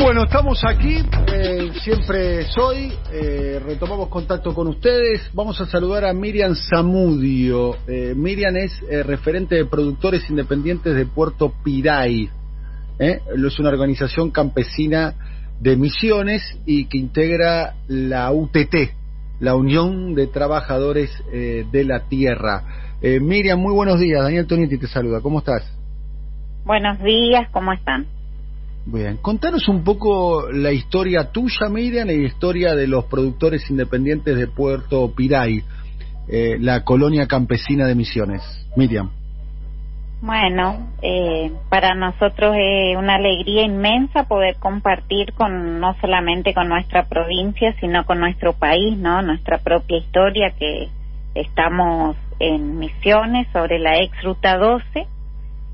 Bueno, estamos aquí, eh, siempre soy, eh, retomamos contacto con ustedes. Vamos a saludar a Miriam Zamudio. Eh, Miriam es eh, referente de productores independientes de Puerto Piray. ¿eh? Es una organización campesina de misiones y que integra la UTT, la Unión de Trabajadores de la Tierra. Miriam, muy buenos días. Daniel Tonietti te saluda. ¿Cómo estás? Buenos días, ¿cómo están? Bien, contanos un poco la historia tuya, Miriam, y la historia de los productores independientes de Puerto Piray, eh, la colonia campesina de Misiones. Miriam. Bueno, eh, para nosotros es una alegría inmensa poder compartir con no solamente con nuestra provincia, sino con nuestro país, ¿no? Nuestra propia historia que estamos en Misiones sobre la ex ruta 12,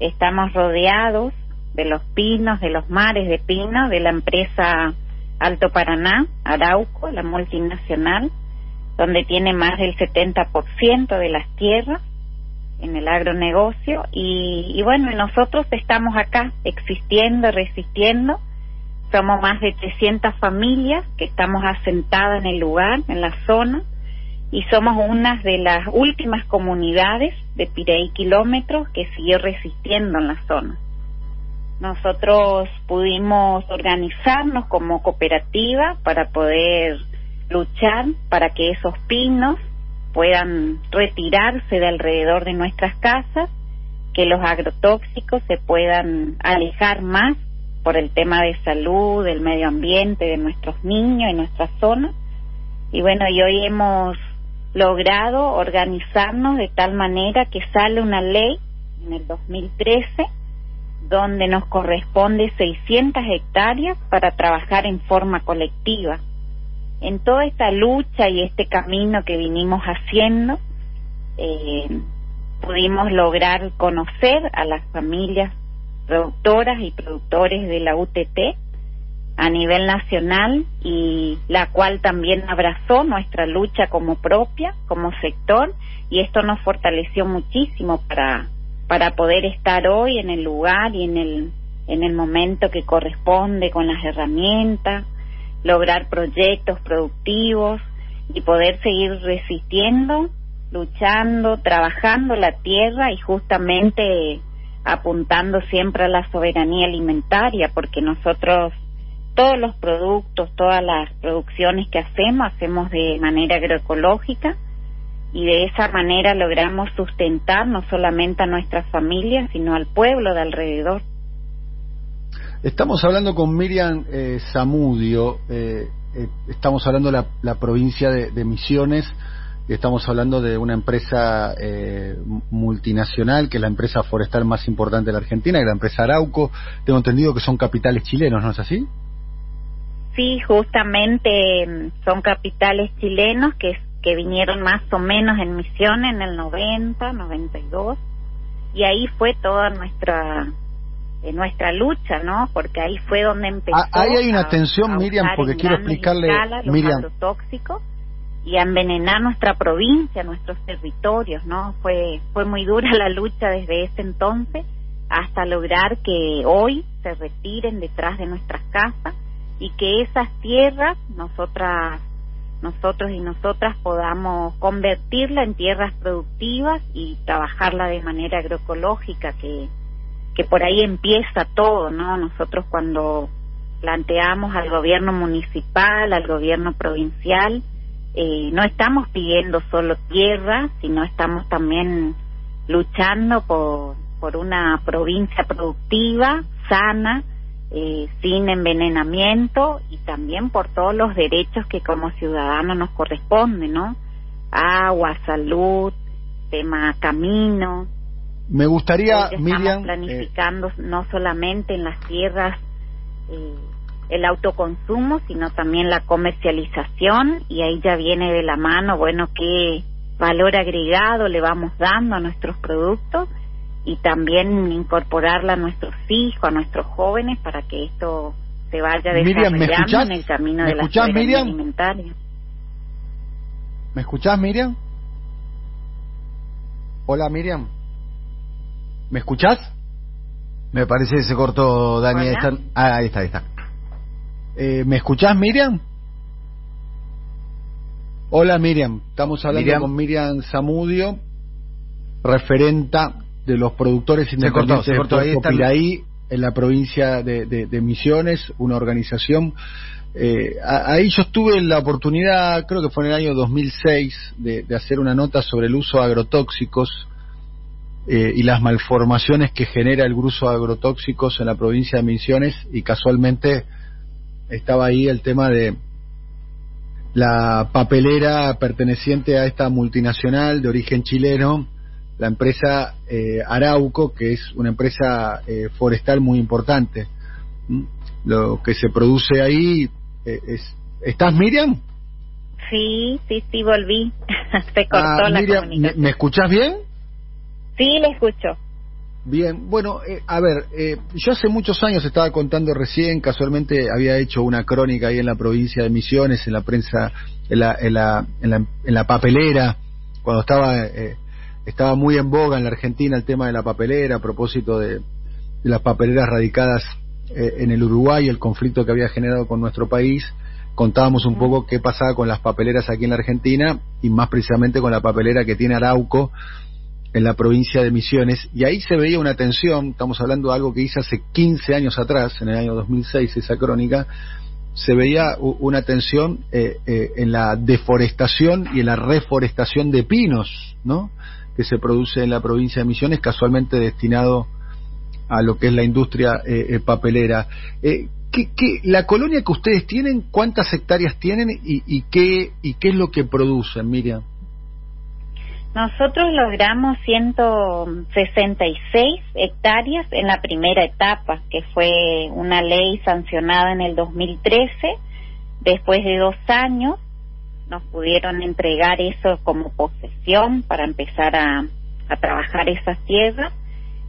estamos rodeados de los pinos, de los mares de pinos, de la empresa Alto Paraná, Arauco, la multinacional, donde tiene más del 70% de las tierras en el agronegocio y, y bueno, nosotros estamos acá existiendo, resistiendo. Somos más de 300 familias que estamos asentadas en el lugar, en la zona, y somos una de las últimas comunidades de Pirey Kilómetros que siguió resistiendo en la zona. Nosotros pudimos organizarnos como cooperativa para poder luchar para que esos pinos puedan retirarse de alrededor de nuestras casas, que los agrotóxicos se puedan alejar más por el tema de salud, del medio ambiente, de nuestros niños y nuestra zona. Y bueno, y hoy hemos logrado organizarnos de tal manera que sale una ley en el 2013 donde nos corresponde 600 hectáreas para trabajar en forma colectiva. En toda esta lucha y este camino que vinimos haciendo, eh, pudimos lograr conocer a las familias productoras y productores de la UTT a nivel nacional y la cual también abrazó nuestra lucha como propia, como sector, y esto nos fortaleció muchísimo para para poder estar hoy en el lugar y en el en el momento que corresponde con las herramientas, lograr proyectos productivos y poder seguir resistiendo, luchando, trabajando la tierra y justamente apuntando siempre a la soberanía alimentaria, porque nosotros todos los productos, todas las producciones que hacemos, hacemos de manera agroecológica y de esa manera logramos sustentar no solamente a nuestras familias, sino al pueblo de alrededor. Estamos hablando con Miriam eh, Zamudio, eh, eh, estamos hablando de la, la provincia de, de, Misiones, estamos hablando de una empresa eh, multinacional, que es la empresa forestal más importante de la Argentina, que es la empresa Arauco. Tengo entendido que son capitales chilenos, ¿no es así? Sí, justamente mm, son capitales chilenos que que vinieron más o menos en misión en el 90, 92 y ahí fue toda nuestra eh, nuestra lucha, ¿no? Porque ahí fue donde empezó. Ah, ahí hay una tensión, Miriam, porque quiero explicarle, los Miriam, agrotóxicos y a envenenar nuestra provincia, nuestros territorios, ¿no? Fue fue muy dura la lucha desde ese entonces hasta lograr que hoy se retiren detrás de nuestras casas y que esas tierras nosotras nosotros y nosotras podamos convertirla en tierras productivas y trabajarla de manera agroecológica, que, que por ahí empieza todo, ¿no? Nosotros cuando planteamos al gobierno municipal, al gobierno provincial, eh, no estamos pidiendo solo tierra, sino estamos también luchando por, por una provincia productiva, sana, eh, sin envenenamiento y también por todos los derechos que como ciudadanos nos corresponden, ¿no? Agua, salud, tema camino. Me gustaría, Miriam, estamos planificando eh... no solamente en las tierras eh, el autoconsumo, sino también la comercialización y ahí ya viene de la mano, bueno, qué valor agregado le vamos dando a nuestros productos y también incorporarla a nuestros hijos, a nuestros jóvenes, para que esto se vaya desarrollando Miriam, en el camino ¿Me de la escuchás, Miriam? alimentaria. ¿Me escuchás, Miriam? Hola, Miriam. ¿Me escuchás? Me parece que se cortó, Dani. Hola. Están... Ah, ahí está, ahí está. Eh, ¿Me escuchás, Miriam? Hola, Miriam. Estamos hablando con Miriam Zamudio, referenta de los productores independientes de Puerto Piraí, en la provincia de, Misiones, una organización. Eh, ahí yo estuve en la oportunidad, creo que fue en el año 2006, de, hacer una nota sobre el uso de agrotóxicos eh, y las malformaciones que genera el uso de agrotóxicos en la provincia de Misiones y casualmente estaba ahí el tema de la papelera perteneciente a esta multinacional de origen chileno, la empresa eh, Arauco, que es una empresa eh, forestal muy importante. Lo que se produce ahí eh, es... ¿Estás, Miriam? Sí, sí, sí, volví. se cortó ah, la comunicación. ¿me, escuchas bien? Sí, le escucho. Bien, bueno, eh, a ver, eh, yo hace muchos años estaba contando recién, casualmente había hecho una crónica ahí en la provincia de Misiones, en la prensa, en la, en la, en la, papelera, cuando estaba, eh, estaba muy en boga en la Argentina el tema de la papelera, a propósito de, las papeleras radicadas en el Uruguay, el conflicto que había generado con nuestro país. Contábamos un poco qué pasaba con las papeleras aquí en la Argentina y más precisamente con la papelera que tiene Arauco en la provincia de Misiones, y ahí se veía una tensión, estamos hablando de algo que hice hace 15 años atrás, en el año 2006, esa crónica, se veía una tensión eh, eh, en la deforestación y en la reforestación de pinos, ¿no? Que se produce en la provincia de Misiones, casualmente destinado a lo que es la industria eh, papelera. ¿qué, qué, la colonia que ustedes tienen, cuántas hectáreas tienen y, y, qué, y qué es lo que producen, Miriam? Nosotros logramos 166 hectáreas en la primera etapa, que fue una ley sancionada en el 2013. Después de dos años nos pudieron entregar eso como posesión para empezar a, a trabajar esas tierras.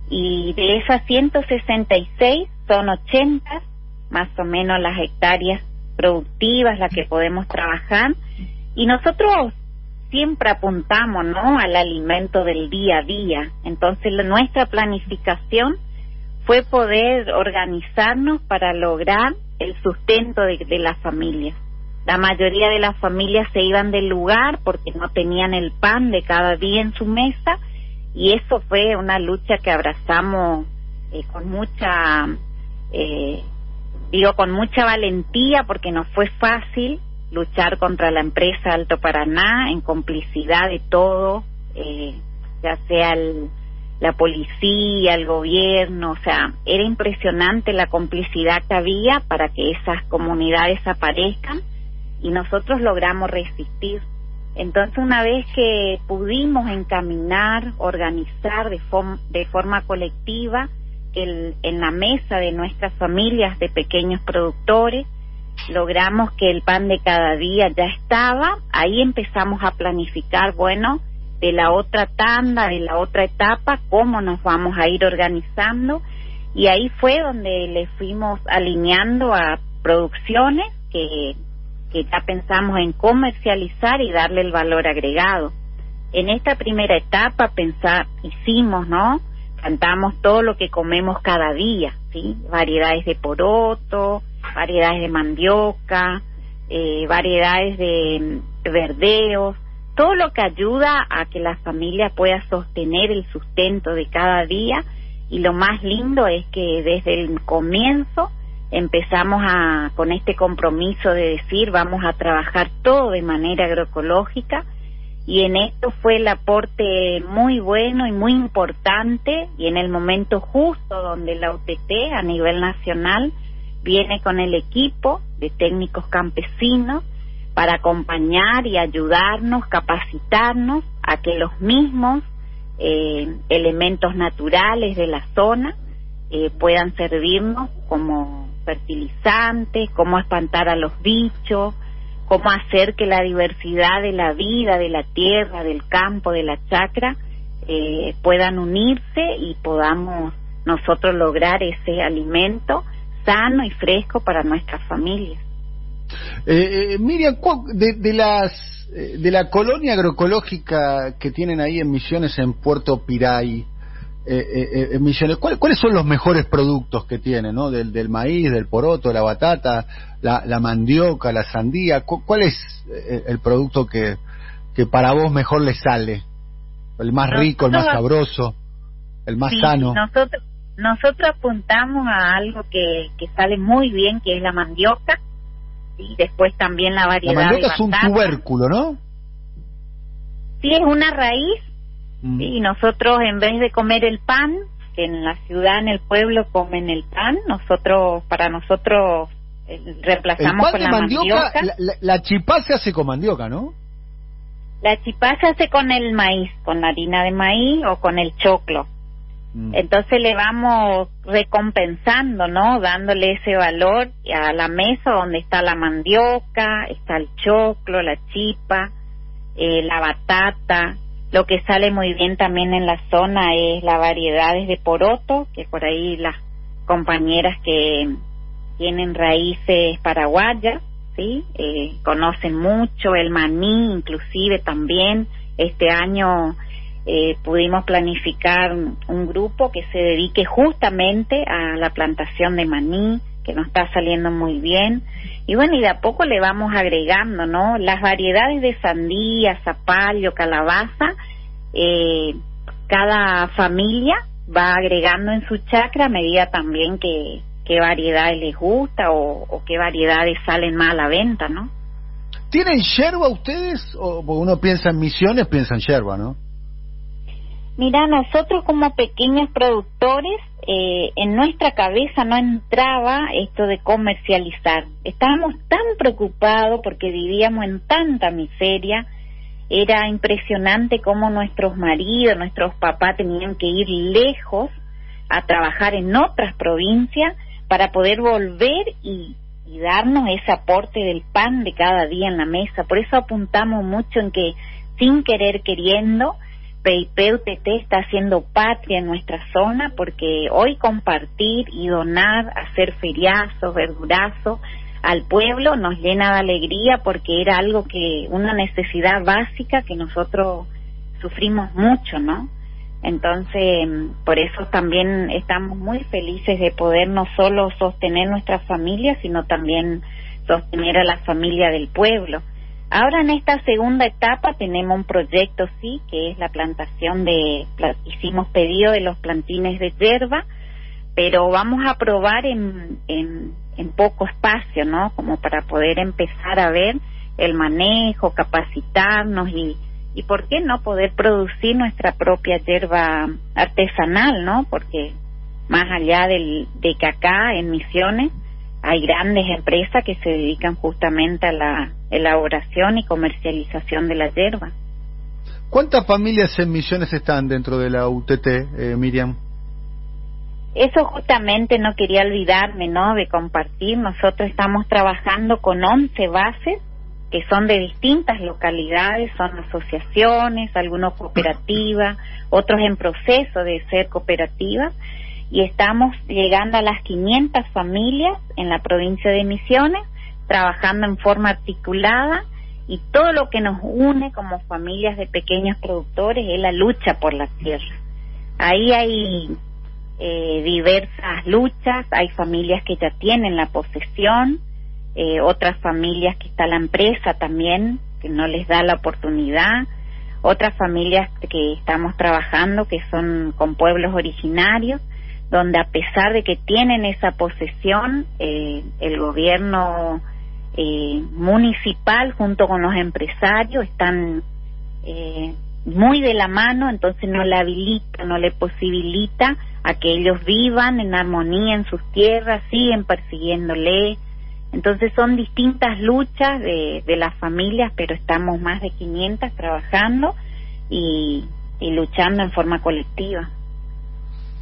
Y de esas 166 son 80 más o menos las hectáreas productivas las que podemos trabajar. Y nosotros siempre apuntamos ¿no? al alimento del día a día. Entonces nuestra planificación fue poder organizarnos para lograr el sustento de, de la familia. La mayoría de las familias se iban del lugar porque no tenían el pan de cada día en su mesa y eso fue una lucha que abrazamos eh, con mucha, eh, digo, con mucha valentía porque no fue fácil luchar contra la empresa Alto Paraná en complicidad de todo, eh, ya sea la policía, el gobierno, o sea, era impresionante la complicidad que había para que esas comunidades aparezcan y nosotros logramos resistir. Entonces, una vez que pudimos encaminar, organizar de, de forma colectiva el, en la mesa de nuestras familias de pequeños productores, logramos que el pan de cada día ya estaba, ahí empezamos a planificar, bueno, de la otra tanda, de la otra etapa, cómo nos vamos a ir organizando y ahí fue donde le fuimos alineando a producciones que, que ya pensamos en comercializar y darle el valor agregado. En esta primera etapa hicimos, ¿no? Cantamos todo lo que comemos cada día, ¿sí? Variedades de poroto, variedades de mandioca, eh, variedades de verdeos, todo lo que ayuda a que la familia pueda sostener el sustento de cada día y lo más lindo es que desde el comienzo empezamos a con este compromiso de decir vamos a trabajar todo de manera agroecológica y en esto fue el aporte muy bueno y muy importante y en el momento justo donde la UTT a nivel nacional viene con el equipo de técnicos campesinos para acompañar y ayudarnos, capacitarnos a que los mismos eh, elementos naturales de la zona eh, puedan servirnos como fertilizantes, cómo espantar a los bichos, cómo hacer que la diversidad de la vida, de la tierra, del campo, de la chacra, eh, puedan unirse y podamos nosotros lograr ese alimento sano y fresco para nuestras familias. Eh, eh Miriam, de, de, las eh, de la colonia agroecológica que tienen ahí en Misiones en Puerto Piray, eh, eh Misiones. ¿Cuáles son los mejores productos que tienen, ¿no? Del, del maíz, del poroto, la batata, la, la mandioca, la sandía. ¿Cuál es el producto que, que para vos mejor le sale? El más rico, el más sabroso, el más sano. Nosotros, nosotros apuntamos a algo que, que sale muy bien, que es la mandioca, y después también la variedad. La mandioca es un tubérculo, ¿no? Sí, es una raíz, mm. y nosotros en vez de comer el pan, que en la ciudad, en el pueblo comen el pan, nosotros, para nosotros, eh, reemplazamos con la mandioca. La, la chipá se hace con mandioca, ¿no? La chipá se hace con el maíz, con la harina de maíz o con el choclo. Mm. Entonces le vamos recompensando, ¿no? Dándole ese valor a la mesa donde está la mandioca, está el choclo, la chipa, eh, la batata. Lo que sale muy bien también en la zona es las variedades de poroto, que por ahí las compañeras que tienen raíces paraguayas. Eh, conocen mucho el maní, inclusive también este año eh, pudimos planificar un grupo que se dedique justamente a la plantación de maní, que nos está saliendo muy bien. Y bueno, y de a poco le vamos agregando, ¿no? Las variedades de sandía, zapallo, calabaza, eh, cada familia va agregando en su chacra a medida también que, qué variedades les gusta o, qué variedades salen más a la venta, ¿no? ¿Tienen yerba ustedes? O uno piensa en misiones, piensa en yerba, ¿no? Mira, nosotros como pequeños productores, eh, en nuestra cabeza no entraba esto de comercializar. Estábamos tan preocupados porque vivíamos en tanta miseria. Era impresionante cómo nuestros maridos, nuestros papás tenían que ir lejos a trabajar en otras provincias para poder volver y, darnos ese aporte del pan de cada día en la mesa. Por eso apuntamos mucho en que, sin querer queriendo, PIP está haciendo patria en nuestra zona porque hoy compartir y donar, hacer feriazos, verdurazos al pueblo nos llena de alegría porque era algo que, una necesidad básica que nosotros sufrimos mucho, ¿no? Entonces, por eso también estamos muy felices de poder no solo sostener nuestra familia, sino también sostener a la familia del pueblo. Ahora en esta segunda etapa tenemos un proyecto, sí, que es la plantación de, hicimos pedido de los plantines de hierba, pero vamos a probar en, en, poco espacio, ¿no? Como para poder empezar a ver el manejo, capacitarnos y, y por qué no poder producir nuestra propia hierba artesanal, ¿no? Porque más allá del, de que acá en Misiones hay grandes empresas que se dedican justamente a la elaboración y comercialización de la hierba. ¿Cuántas familias en Misiones están dentro de la UTT, eh, Miriam? Eso justamente no quería olvidarme, ¿no? De compartir. Nosotros estamos trabajando con 11 bases que son de distintas localidades, son asociaciones, algunos cooperativas, otros en proceso de ser cooperativas, y estamos llegando a las 500 familias en la provincia de Misiones, trabajando en forma articulada, y todo lo que nos une como familias de pequeños productores es la lucha por la tierra. Ahí hay eh, diversas luchas, hay familias que ya tienen la posesión, eh, otras familias que está la empresa también, que no les da la oportunidad, otras familias que estamos trabajando que son con pueblos originarios, donde a pesar de que tienen esa posesión, eh, el gobierno eh, municipal junto con los empresarios están muy de la mano, entonces no le habilita, no le posibilita a que ellos vivan en armonía en sus tierras, siguen persiguiéndole, entonces son distintas luchas de, las familias, pero estamos más de 500 trabajando y, luchando en forma colectiva.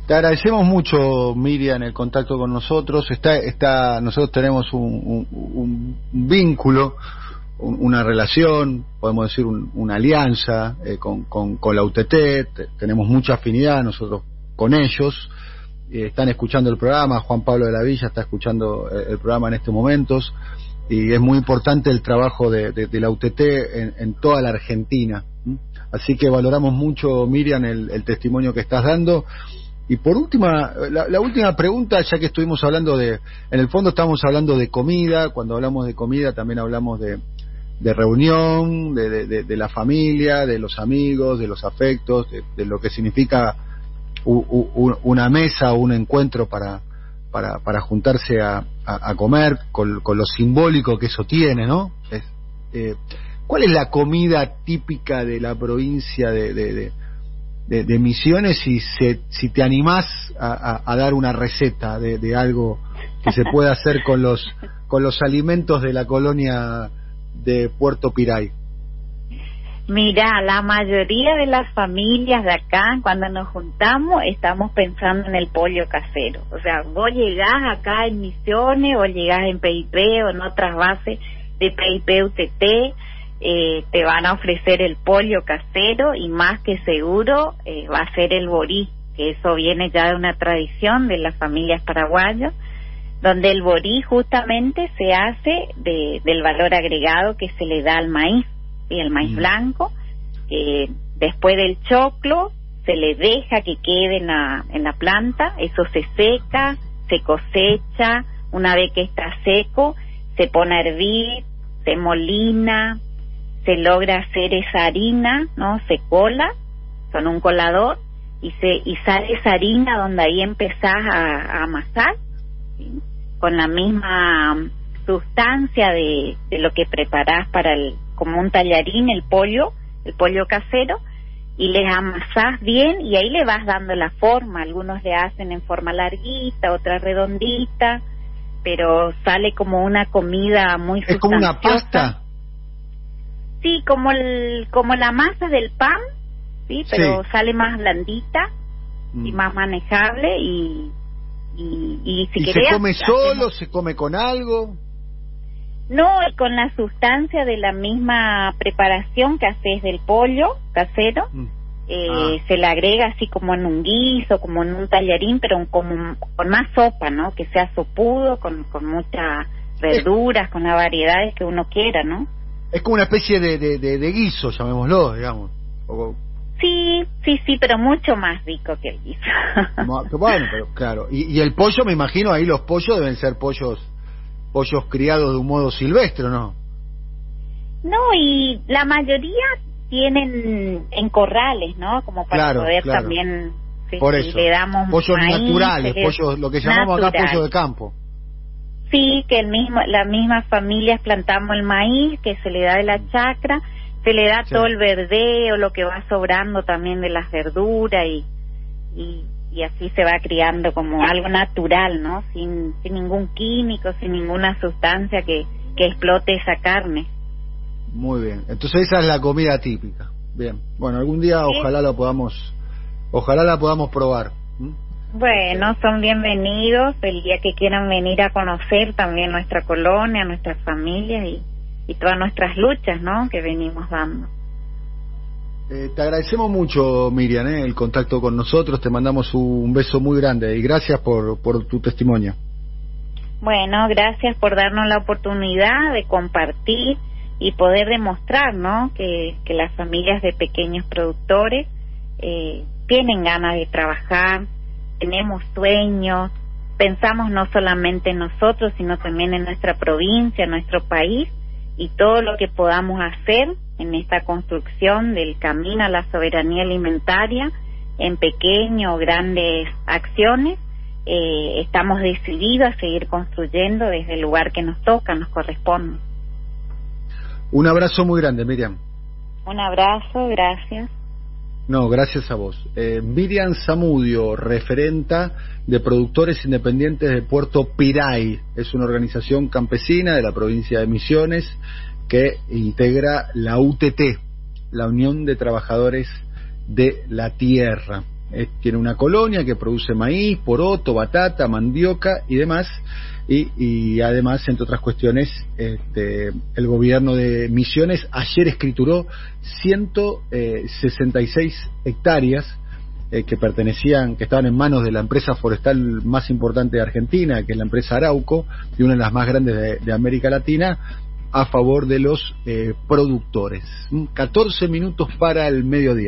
Te agradecemos mucho, Miriam, el contacto con nosotros. Está, está, nosotros tenemos un, vínculo, una relación, podemos decir una alianza eh, con, con, con, la UTT. Tenemos mucha afinidad nosotros con ellos. Eh, están escuchando el programa, Juan Pablo de la Villa está escuchando eh, el programa en estos momentos y es muy importante el trabajo de, la UTT en, toda la Argentina. Así que valoramos mucho, Miriam, el, testimonio que estás dando. Y por última, la, última pregunta, ya que estuvimos hablando de, en el fondo estamos hablando de comida, cuando hablamos de comida también hablamos de, de reunión, de, de, la familia, de los amigos, de los afectos, de, lo que significa una mesa o un encuentro para, para, para juntarse a, a, comer, con, con, lo simbólico que eso tiene, ¿no? Es, eh, ¿Cuál es la comida típica de la provincia de, de, de, Misiones si, se, si te animás a, a, dar una receta de, algo que se pueda hacer con los, con los alimentos de la colonia de Puerto Piray? Mira, la mayoría de las familias de acá, cuando nos juntamos, estamos pensando en el pollo casero. O sea, vos llegás acá en Misiones o llegás en PIP o en otras bases de PIP UTT, eh, te van a ofrecer el pollo casero y más que seguro eh, va a ser el borí, que eso viene ya de una tradición de las familias paraguayas, donde el borí justamente se hace de, del valor agregado que se le da al maíz y el maíz mm. blanco. Eh, después del choclo se le deja que quede en la, en la planta, eso se seca, se cosecha, una vez que está seco se pone a hervir, se molina, se logra hacer esa harina, ¿no? Se cola con un colador y se y sale esa harina donde ahí empezás a, amasar con la misma sustancia de, de lo que preparás para el como un tallarín el pollo, el pollo casero, y les amasás bien y ahí le vas dando la forma. Algunos le hacen en forma larguita, otra redondita, pero sale como una comida muy Es como una pasta. Sí, como el como la masa del pan, sí, pero sale más blandita y mm. más manejable y y, y si se come solo, se come con algo. No, con la sustancia de la misma preparación que haces del pollo casero, mm. eh, ah. se le agrega así como en un guiso, como en un tallarín, pero como, con más sopa, ¿no? Que sea sopudo, con, con muchas verduras, con las variedades que uno quiera, ¿no? Es como una especie de, de, guiso, llamémoslo, digamos. Sí, sí, sí, pero mucho más rico que el guiso. bueno, pero claro. Y, y el pollo, me imagino, ahí los pollos deben ser pollos pollos criados de un modo silvestre, ¿no? No, y la mayoría tienen en corrales, ¿no? Como para poder también... Por eso, le damos pollos naturales, pollos, lo que llamamos acá pollo de campo. Sí, que el mismo, las mismas familias plantamos el maíz que se le da de la chacra, se le da todo el verdeo, lo que va sobrando también de las verduras y, y y así se va criando como algo natural, ¿no? Sin, sin ningún químico, sin ninguna sustancia que, que explote esa carne. Muy bien, entonces esa es la comida típica. Bien, bueno, algún día ojalá la podamos, ojalá la podamos probar. Bueno, son bienvenidos el día que quieran venir a conocer también nuestra colonia, nuestras familias y, y todas nuestras luchas, ¿no? Que venimos dando. Eh, te agradecemos mucho, Miriam, eh, el contacto con nosotros. Te mandamos un beso muy grande y gracias por, por tu testimonio. Bueno, gracias por darnos la oportunidad de compartir y poder demostrar, ¿no? Que, que las familias de pequeños productores eh, tienen ganas de trabajar, tenemos sueños, pensamos no solamente en nosotros, sino también en nuestra provincia, en nuestro país y todo lo que podamos hacer en esta construcción del camino a la soberanía alimentaria en pequeñas o grandes acciones. Eh, estamos decididos a seguir construyendo desde el lugar que nos toca, nos corresponde. Un abrazo muy grande, Miriam. Un abrazo, gracias. No, gracias a vos. Eh, Miriam Zamudio, referenta de productores independientes de Puerto Piray. Es una organización campesina de la provincia de Misiones que integra la UTT, la Unión de Trabajadores de la Tierra. Eh, tiene una colonia que produce maíz, poroto, batata, mandioca y demás. Y, además, entre otras cuestiones, este, el gobierno de Misiones ayer escrituró 166 hectáreas eh, que pertenecían, que estaban en manos de la empresa forestal más importante de Argentina, que es la empresa Arauco, y una de las más grandes de América Latina, a favor de los productores. 14 minutos para el mediodía.